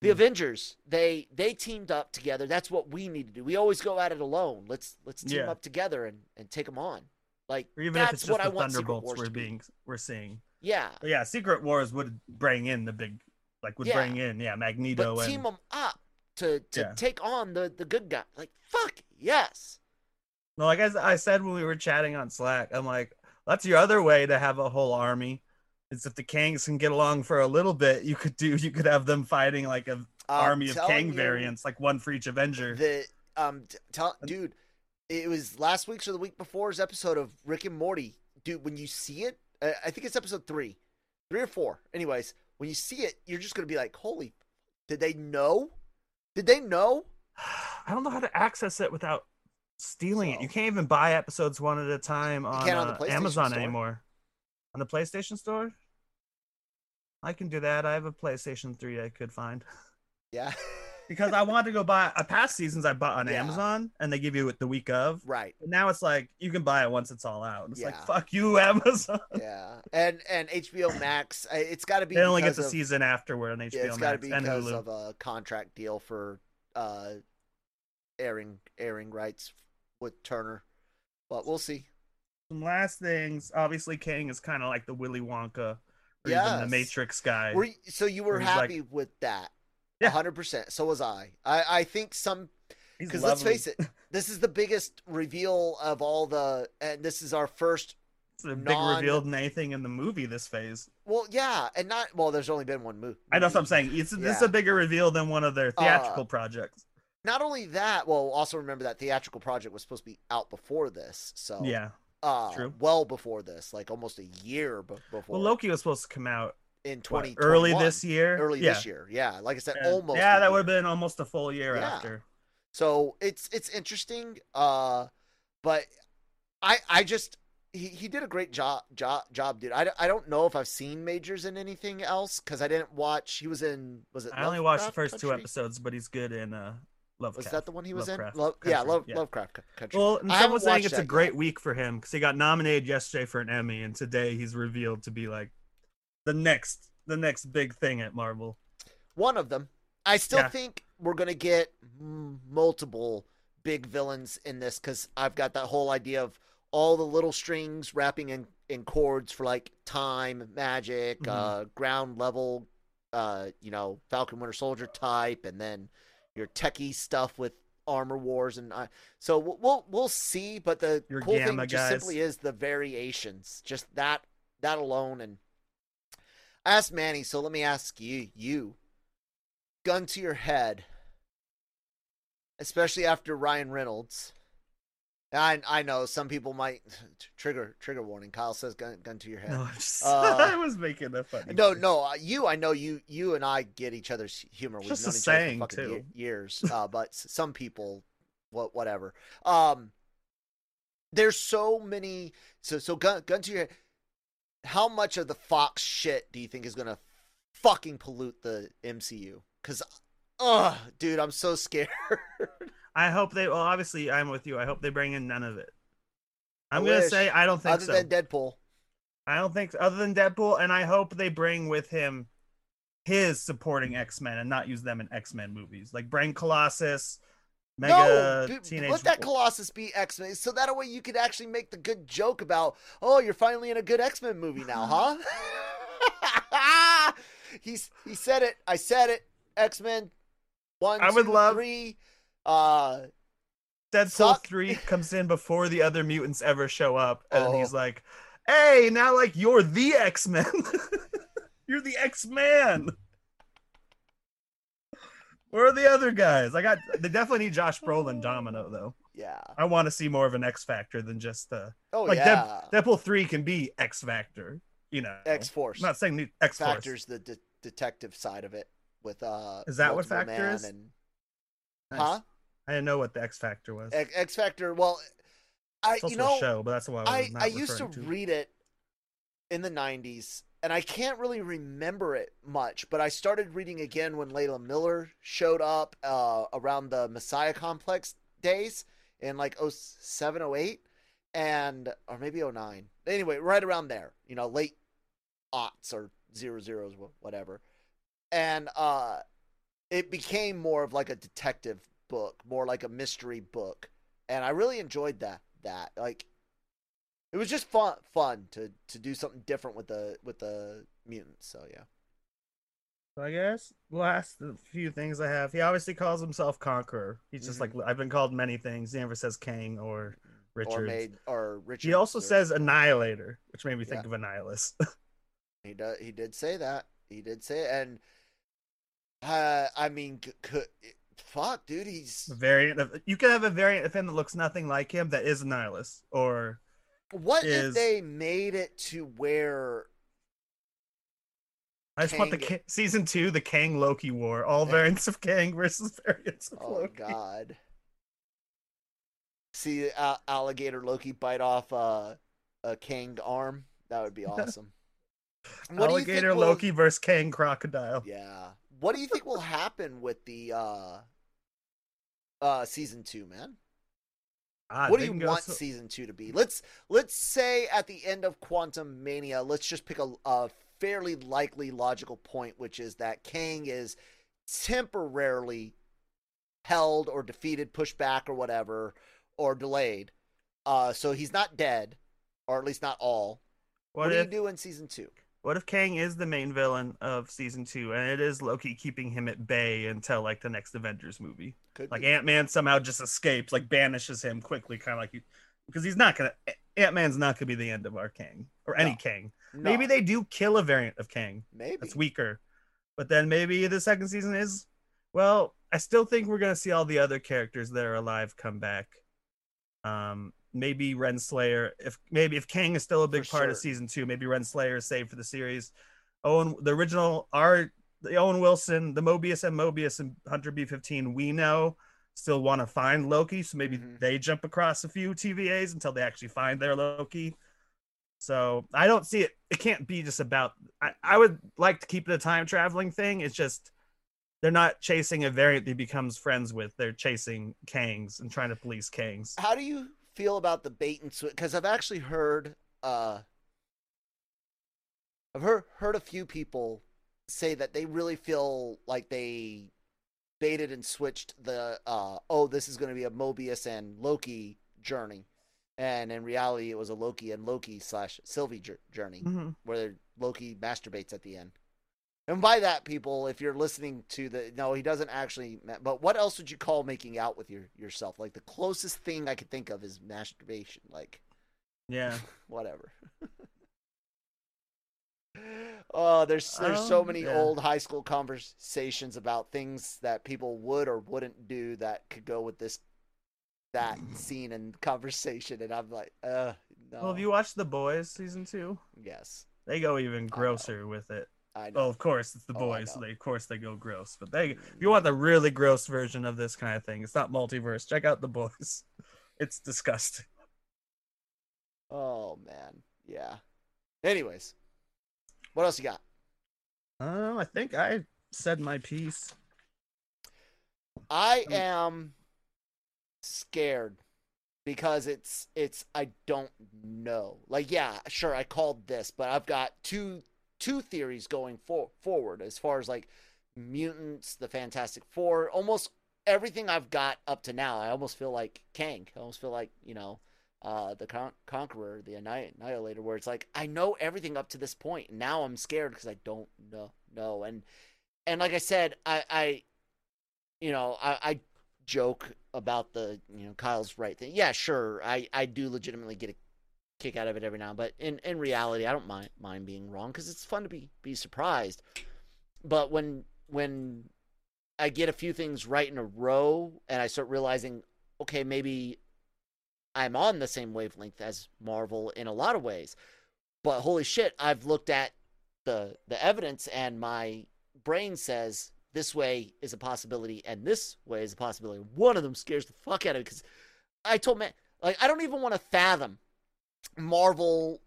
the Avengers, they they teamed up together. That's what we need to do. We always go at it alone. Let's let's team Yeah. up together and and take them on. Like or even that's if it's what I want Thunderbolts Wars we're to be. being we're seeing. Yeah, But yeah, Secret Wars would bring in the big like would Yeah. bring in yeah Magneto but and team them up to to Yeah. take on the the good guy. Like fuck yes. No, like I said when we were chatting on Slack, I'm like, that's your other way to have a whole army. Is if the Kangs can get along for a little bit, you could do you could have them fighting like a I'm army of Kang variants, like one for each Avenger. The um, t- tell, dude, it was last week's or the week before's episode of Rick and Morty. Dude, when you see it, I think it's episode three, three or four. Anyways, when you see it, you're just gonna be like, "Holy, did they know? Did they know?" I don't know how to access it without stealing it. You can't even buy episodes one at a time on, on uh, Amazon Store. anymore. On the PlayStation Store, I can do that. I have a PlayStation Three I could find Yeah, because I wanted to go buy. A past seasons I bought on Yeah. Amazon, and they give you it the week of. right. But now it's like you can buy it once it's all out. It's like fuck you, Amazon. Yeah, and and HBO Max, it's got to be. they only get the of- season afterward on HBO Yeah, it's got to Max be and because Hulu. of a contract deal for uh airing airing rights with Turner, but we'll see. Some last things. Obviously, King is kind of like the Willy Wonka, or even the Matrix guy. Were you, so you were he's like- happy with that? Yeah. hundred percent. So was I. I I think some because let's face it, this is the biggest reveal of all the, and this is our first. It's a big non- reveal than anything in the movie this phase. Well, yeah, and not well. There's only been one movie. I know what I'm saying. It's this is Uh, a bigger reveal than one of their theatrical projects. Not only that, well, also remember that theatrical project was supposed to be out before this. So Yeah. uh, true. well before this, like almost a year be- before. Well, Loki was supposed to come out in what, twenty early this year. early yeah. this year. Yeah, like I said, And- almost. Yeah, that would have been almost a full year Yeah. after. So it's it's interesting. Uh, but I I just he, he did a great job job job, dude. I, I don't know if I've seen Majors in anything else because I didn't watch. He was in was it? I only watched the Lovecraft first two episodes, but he's good in uh Lovecraft. Was that the one he was Lovecraft in? Love, yeah, Country, Love, yeah. Lovecraft Country. Well, and someone's saying it's a great yet. week for him because he got nominated yesterday for an Emmy, and today he's revealed to be like the next the next big thing at Marvel. one of them. I still Yeah. think we're gonna get multiple big villains in this because I've got that whole idea of all the little strings wrapping in in chords for like time, magic, Mhm. uh, ground level, uh, you know, Falcon Winter Soldier type, and then your techie stuff with armor wars and uh, so we'll, we'll see. But the Your cool thing Gamma just guys. simply is the variations, just that that alone and. I asked Manny, so let me ask you, you, gun to your head, especially after Ryan Reynolds. I I know some people might trigger trigger warning. Kyle says gun gun to your head. No, just, Uh, I was making a funny. No, no, uh, you. I know you. You and I get each other's humor. We've Just known a each other saying, for fucking too. years. Uh, but some people, what, whatever. Um, there's so many. So, so gun, gun to your head. How much of the Fox shit do you think is gonna fucking pollute the MCU? Because, ugh, dude, I'm so scared. I hope they. Well, obviously, I'm with you. I hope they bring in none of it. I I'm gonna wish. say I don't think so. Other so. than Deadpool, I don't think so. other than Deadpool, and I hope they bring with him his supporting X Men and not use them in X Men movies. Like bring Colossus, Negasonic, Teenage. let that Colossus be X Men, so that way you could actually make the good joke about, oh, you're finally in a good X Men movie now, huh? He's he said it. I said it. X Men one, I would two, love- three. Uh, Deadpool suck. three comes in before the other mutants ever show up, and Oh. he's like, "Hey, now like you're the X Men, you're the X Man." Where are the other guys? I got. They definitely need Josh Brolin, Domino though. yeah. I want to see more of an X Factor than just uh Oh like yeah. Dead, Deadpool three can be X Factor. You know, X Force. Not saying the X Force. Factors the de- detective side of it with uh. Is that what Factor Man is? And, Nice. huh? I didn't know what the X Factor was. X, X Factor. Well, I you know a show, but that's the one I, I, I used to referring read it in the 90s, and I can't really remember it much, but I started reading again when Layla Miller showed up uh, around the Messiah Complex days in like 07, 08, and, or maybe 09. Anyway, right around there, you know, late aughts or zero zeros, whatever. And uh, it became more of like a detective book, more like a mystery book. And I really enjoyed that. That like it was just fun fun to to do something different with the with the mutants. So yeah. So I guess last few things I have. He obviously calls himself Conqueror. He's just Mhm. like I've been called many things. He never says Kang or Richard Or made or Richard. he also says Annihilator, which made me think Yeah. of Annihilus. he did he did say that. He did say it. and uh I mean could fuck dude, he's a variant of you could have a variant of him that looks nothing like him that is Annihilus, or what is- if they made it to where I just want the Ka- season two, the Kang Loki war, all variants of Kang versus variants of Oh Loki. God! See uh, alligator Loki bite off uh, a Kang arm. That would be awesome. Alligator will- Loki versus Kang Crocodile. Yeah. What do you think will happen with the uh, uh, season two, man? Ah, what do you want so- season two to be? Let's let's say at the end of Quantumania, let's just pick a, a fairly likely logical point, which is that Kang is temporarily held or defeated, pushed back, or whatever, or delayed. Uh, so he's not dead, or at least not all. What, What, do you do in season two? What if Kang is the main villain of season two, and it is Loki keeping him at bay until like the next Avengers movie? Could Like. Ant Man somehow just escapes, like banishes him quickly, kind of like because he's not gonna. Ant Man's not gonna be the end of our Kang or any No. Kang. No, Maybe they do kill a variant of Kang maybe that's weaker, but then maybe the second season is. Well, I still think we're gonna see all the other characters that are alive come back. Um, maybe Renslayer. If maybe if Kang is still a big For part of season two, maybe Renslayer is saved for the series. Owen, the original art, the Owen Wilson, the Mobius and Mobius and Hunter B fifteen. We know still want to find Loki, so maybe Mhm. they jump across a few TVAs until they actually find their Loki. So I don't see it. It can't be just about. I, I would like to keep the time traveling thing. It's just they're not chasing a variant he becomes friends with. They're chasing Kangs and trying to police Kangs. How do you feel about the bait and switch? Because I've actually heard, uh, I've heard heard a few people say that they really feel like they baited and switched the, uh, oh, this is going to be a Mobius and Loki journey, and in reality, it was a Loki and Loki slash Sylvie jour- journey Mhm. where Loki masturbates at the end. And by that, people, if you're listening to the no, he doesn't actually. But what else would you call making out with your yourself? Like the closest thing I could think of is masturbation. Like Yeah. whatever. Oh, there's there's so Um, many yeah. old high school conversations about things that people would or wouldn't do that could go with this that scene and conversation, and I'm like, uh, no. Well, have you watched The Boys season two? Yes, They go even grosser with it. I know. Well, of course, it's The Oh, Boys, so they, of course they go gross. But they, if you want the really gross version of this kind of thing, it's not multiverse. Check out The Boys. It's disgusting. Oh man, yeah. Anyways, what else you got? Um, I think I said my piece. I Um, am scared because it's it's I don't know. Like yeah, sure I called this, but I've got two two theories going for, forward as far as like mutants, the Fantastic Four, almost everything I've got up to now. I almost feel like Kang. I almost feel like, you know, uh, the Con- Conqueror, the Anni- Annihilator, where it's like I know everything up to this point. Now I'm scared because I don't know know. And and like I said, I, I you know, I, I joke about the you know Kyle's right thing. Yeah, sure, I I do legitimately get a kick out of it every now, but in in reality, I don't mind mind being wrong because it's fun to be be surprised. But when when I get a few things right in a row and I start realizing, okay, maybe I'm on the same wavelength as Marvel in a lot of ways. But holy shit, I've looked at the the evidence and my brain says this way is a possibility and this way is a possibility. One of them scares the fuck out of me because I told man like I don't even want to fathom Marvel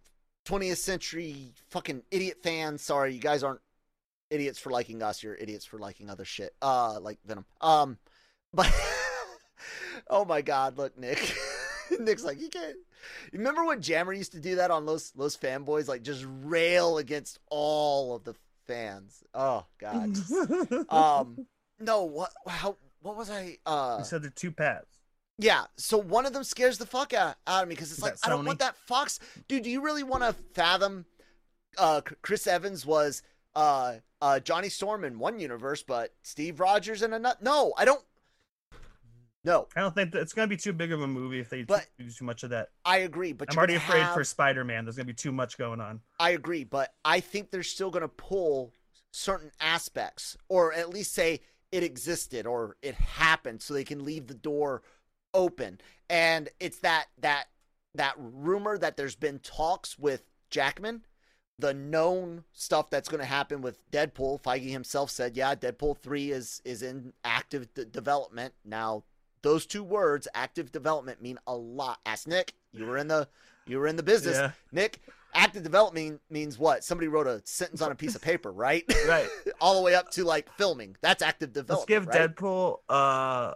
20th century fucking idiot fans. Sorry, you guys aren't idiots for liking us. You're idiots for liking other shit. Uh, like Venom. Um, but oh my god, look, Nick. Nick's like, you can't. Remember when Jammer used to do that on those those fanboys, like just rail against all of the fans. Oh god. um, no, what? How? What was I? Uh, you said the two paths. Yeah. So one of them scares the fuck out, out of me because it's like I don't want that Fox, dude. Do you really want to fathom? Uh, Chris Evans was uh uh Johnny Storm in one universe, but Steve Rogers in another. No, I don't. No, I don't think that it's gonna be too big of a movie if they But- do too much of that. I agree. But I'm already afraid have- for Spider-Man. There's gonna be too much going on. I agree, but I think they're still going to pull certain aspects, or at least say it existed or it happened, so they can leave the door open. And it's that that that rumor that there's been talks with Jackman, the known stuff that's going to happen with Deadpool. Feige himself said, "Yeah, Deadpool three is is in active d- development now." Those two words, active development, mean a lot. Ask Nick. You were in the you were in the business. Yeah. Nick, active development means what? Somebody wrote a sentence on a piece of paper, right? Right. All the way up to like filming. That's active development. Let's give right? Deadpool uh,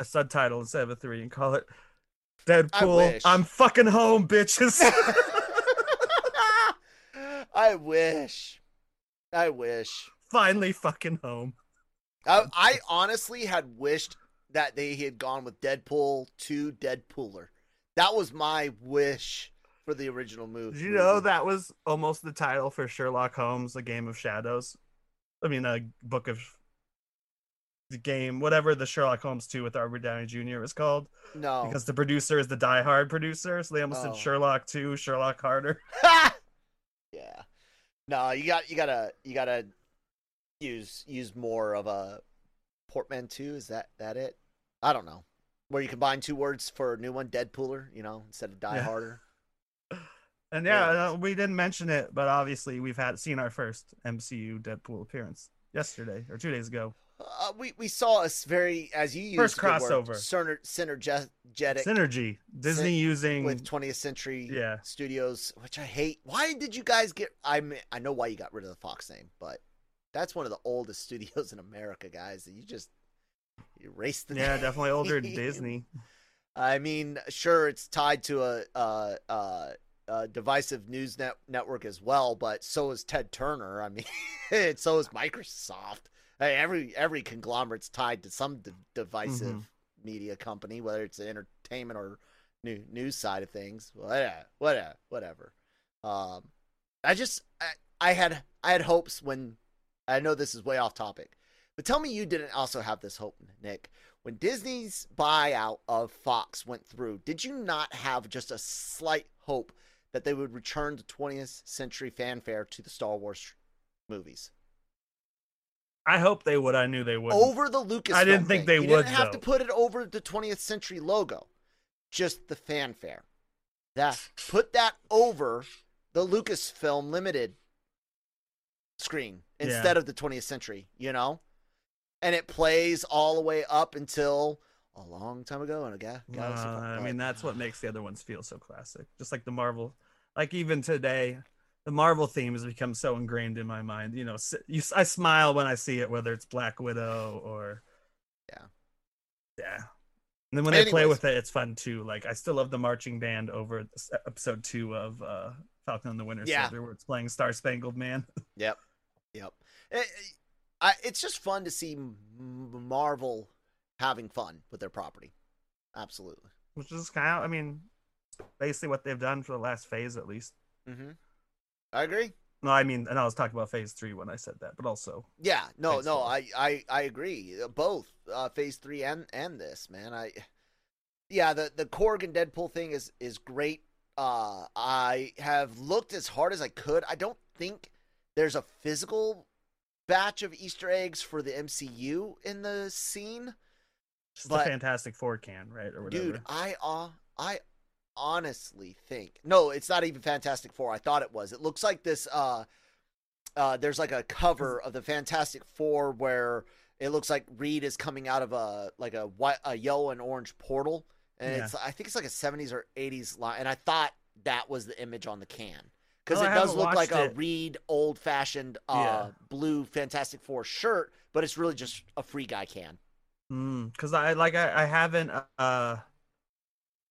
a subtitle instead of a three and call it Deadpool. I'm fucking home, bitches. I wish. I wish. Finally, fucking home. I, I honestly had wished that they had gone with Deadpool to Deadpooler. That was my wish for the original movie. Did you know that was almost the title for Sherlock Holmes: The Game of Shadows? I mean, a book of the game, whatever the Sherlock Holmes 2 with Robert Downey Jr. was called, No. because the producer is the Die Hard producer, so they almost Oh. said Sherlock 2, Sherlock Harder. yeah. No, you got you gotta you gotta use use more of a portmanteau. Is that that it? I don't know. Where you combine two words for a new one, Deadpooler, you know, instead of Die Yeah. Harder. And yeah, Anyways. uh, we didn't mention it, but obviously we've had seen our first MCU Deadpool appearance yesterday or two days ago. Uh, we we saw a very as you used First a word, crossover. syner- synergetic Synergy, Disney Syn- using with 20th Century Yeah. Studios, which I hate. Why did you guys get? I mean, I know why you got rid of the Fox name, but that's one of the oldest studios in America, guys. You just erased the yeah, name. definitely older than Disney. I mean, sure, it's tied to a, uh uh uh divisive news net- network as well, but so is Ted Turner. I mean, so is Microsoft. Hey, every every conglomerate's tied to some d- divisive Mhm. media company, whether it's the entertainment or new news side of things. Whatever, whatever, whatever. Um, I just I, I had I had hopes when I know this is way off topic, but tell me you didn't also have this hope, Nick. When Disney's buyout of Fox went through, did you not have just a slight hope that they would return the 20th century fanfare to the Star Wars movies. I hope they would. I knew they would. Over the Lucasfilm. I didn't think thing. they you would, didn't have to put it over the 20th century logo. Just the fanfare. That put that over the Lucasfilm Limited screen Yeah. instead of the 20th century, you know? And it plays all the way up until a long time ago in a. Uh, I mean, that's what makes the other ones feel so classic. Just like the Marvel, like even today, the Marvel theme has become so ingrained in my mind. You know, you, I smile when I see it, whether it's Black Widow or Yeah. yeah. And then when they play with it, it's fun too. Like I still love the marching band over episode two of uh, Falcon and the Winter Yeah. Soldier, where it's playing Star Spangled Man. Yep. Yep. It, it- I, it's just fun to see Marvel having fun with their property. Absolutely. which is kind of, I mean, basically what they've done for the last phase at least. Mm-hmm. I agree. No, I mean, and I was talking about phase three when I said that, but also Yeah, no, no, four. I, I, I agree. Uh, Both uh, Phase Three and and this man. I, yeah, the the Korg and Deadpool thing is is great. Uh, I have looked as hard as I could. I don't think there's a physical batch of Easter eggs for the MCU in the scene, just But- the Fantastic Four can, right, or whatever. dude. I uh, I honestly think no, it's not even Fantastic Four. I thought it was. It looks like this. Uh, uh, there's like a cover of the Fantastic Four where it looks like Reed is coming out of a like a white, a yellow and orange portal, and Yeah. it's I think it's like a 70s or 80s line, and I thought that was the image on the can because Oh, it I does look like watched a. Reed old fashioned uh, Yeah. blue Fantastic Four shirt, but it's really just a free guy can. because I like I, I haven't uh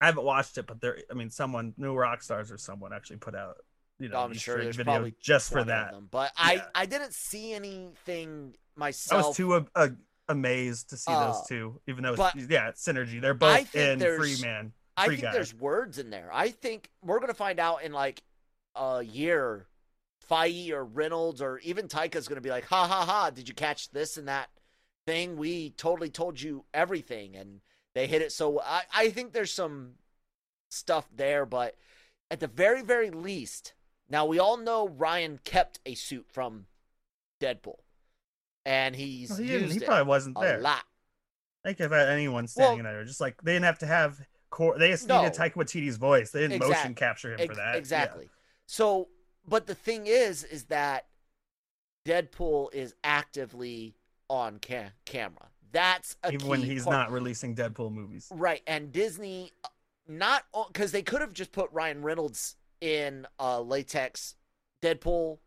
I haven't watched it, but there I mean someone New Rockstars or someone actually put out you know I'm sure there's video probably just for that. but I Yeah. I didn't see anything myself. I was too uh, amazed to see Uh, those two, even though but yeah, it's synergy. They're both in Free Man. I free think guy. there's words in there. I think we're gonna find out in like a year. Faye or Reynolds or even Taika's gonna be like, ha ha ha! Did you catch this and that thing? We totally told you everything, and they hit it. So I I think there's some stuff there, but at the very very least, now we all know Ryan kept a suit from Deadpool, and he's Well, he, used he probably wasn't a there. lot. I think if had anyone standing in there, just like they didn't have to have Korg. They just No. needed Taika Waititi's voice. They didn't motion capture him for that. Yeah. Exactly. So, but the thing is, is that Deadpool is actively on ca- camera. That's a Even when he's part. not releasing Deadpool movies. right. And Disney, uh, not because they could have just put Ryan Reynolds in a latex Deadpool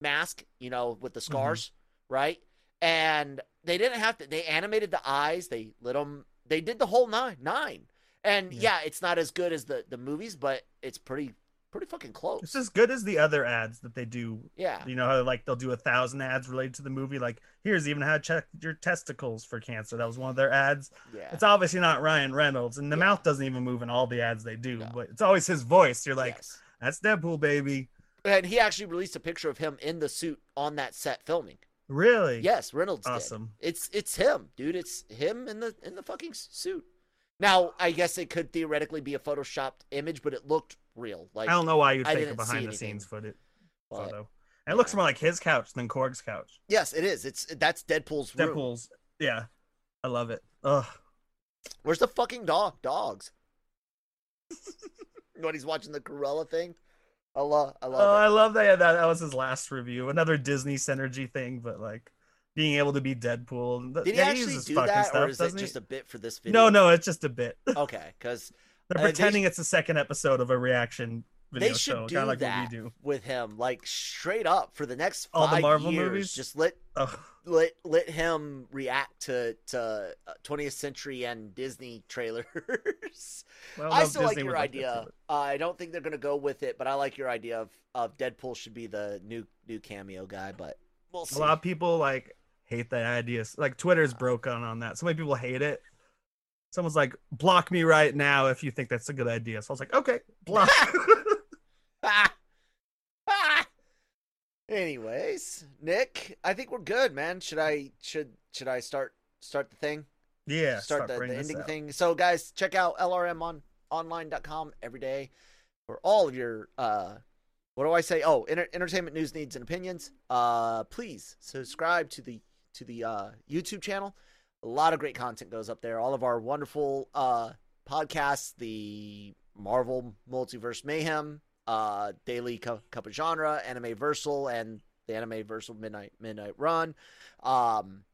mask, you know, with the scars, right? And they didn't have to. They animated the eyes. They lit them. They did the whole nine. Nine. And Yeah. yeah, it's not as good as the the movies, but it's pretty pretty fucking close. It's as good as the other ads that they do. Yeah. You know how like they'll do a thousand ads related to the movie. Like here's even how to check your testicles for cancer. That was one of their ads. Yeah. It's obviously not Ryan Reynolds, and the Yeah. mouth doesn't even move in all the ads they do. No. But it's always his voice. You're like, Yes. that's Deadpool, baby. And he actually released a picture of him in the suit on that set filming. Really? Yes, Reynolds did. Awesome. It's it's him, dude. It's him in the in the fucking suit. Now, I guess it could theoretically be a photoshopped image, but it looked real. Like I don't know why you'd I fake a behind the scenes footage but- photo. And it looks more like his couch than Korg's couch. Yes, it is. It's that's Deadpool's room. Deadpool's. Yeah, I love it. Ugh. Where's the fucking dog? Dogs. when he's watching the Cruella thing. I love I love. Oh, love I love that. That that was his last review. Another Disney synergy thing, but like being able to be Deadpool. Did he Yeah, actually do fucking that, stuff, or is it doesn't he? just a bit for this video? No, no, it's just a bit. Okay, because They're Uh, they pretending sh- it's the second episode of a reaction video they should show, do kind of like that what we do. with him, like straight up for the next All the Marvel years. movies? Just let let let him react to to uh, 20th century and Disney trailers. Well, I still like Disney your like to idea. Uh, I don't think they're gonna go with it, but I like your idea of of Deadpool should be the new new cameo guy. But we'll see. A lot of people like hate that idea. Like Twitter's broken on that. So many people hate it. Someone's like, "Block me right now if you think that's a good idea." So I was like, "Okay, block." Anyways, Nick, I think we're good, man. Should I should should I start start the thing? yeah, start, the, the ending out. thing. So guys, check out LRM on online.com every day for all of your uh what do I say? Oh, enter- entertainment news, needs, and opinions. Uh, please subscribe to the to the uh, YouTube channel. A lot of great content goes up there. All of our wonderful uh, podcasts, the Marvel Multiverse Mayhem, uh, Daily Cup of Genre, Anime Versal, and the Anime Versal Midnight Midnight Run. Um,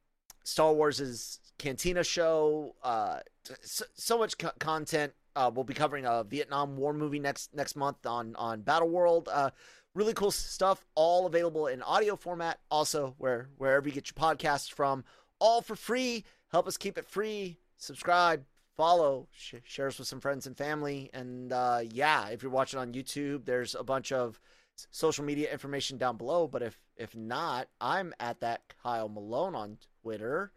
Star Wars' Cantina show. Uh, so, so much co- content. Uh, we'll be covering a Vietnam War movie next next month on on Battle World. Uh, really cool stuff. All available in audio format. Also, where wherever you get your podcasts from, all for free. Help us keep it free. Subscribe, follow, sh- share us with some friends and family. And uh, yeah, if you're watching on YouTube, there's a bunch of social media information down below. But if if not, I'm at that Kyle Malone on Twitter,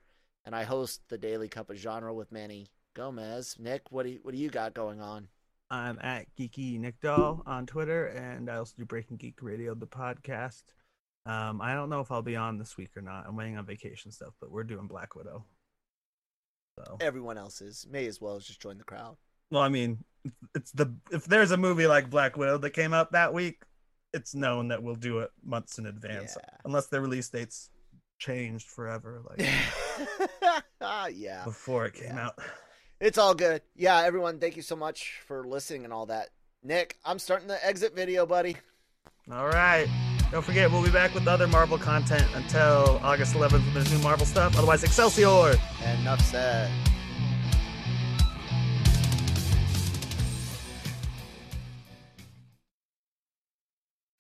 and I host the Daily Cup of Genre with Manny Gomez. Nick, what do you, what do you got going on? I'm at Geeky Nick Doll on Twitter, and I also do Breaking Geek Radio, the podcast. Um, I don't know if I'll be on this week or not. I'm waiting on vacation stuff, but we're doing Black Widow. So, Everyone else is may as well just join the crowd. well, I mean, it's the if there's a movie like Black Widow that came out that week, it's known that we'll do it months in advance, Yeah. unless the release dates changed forever, like yeah. before it came Yeah. out. It's all good. Yeah, everyone, thank you so much for listening and all that. Nick, I'm starting the exit video, buddy. All right. Don't forget, we'll be back with other Marvel content until August 11th when there's new Marvel stuff. Otherwise, Excelsior! And enough said.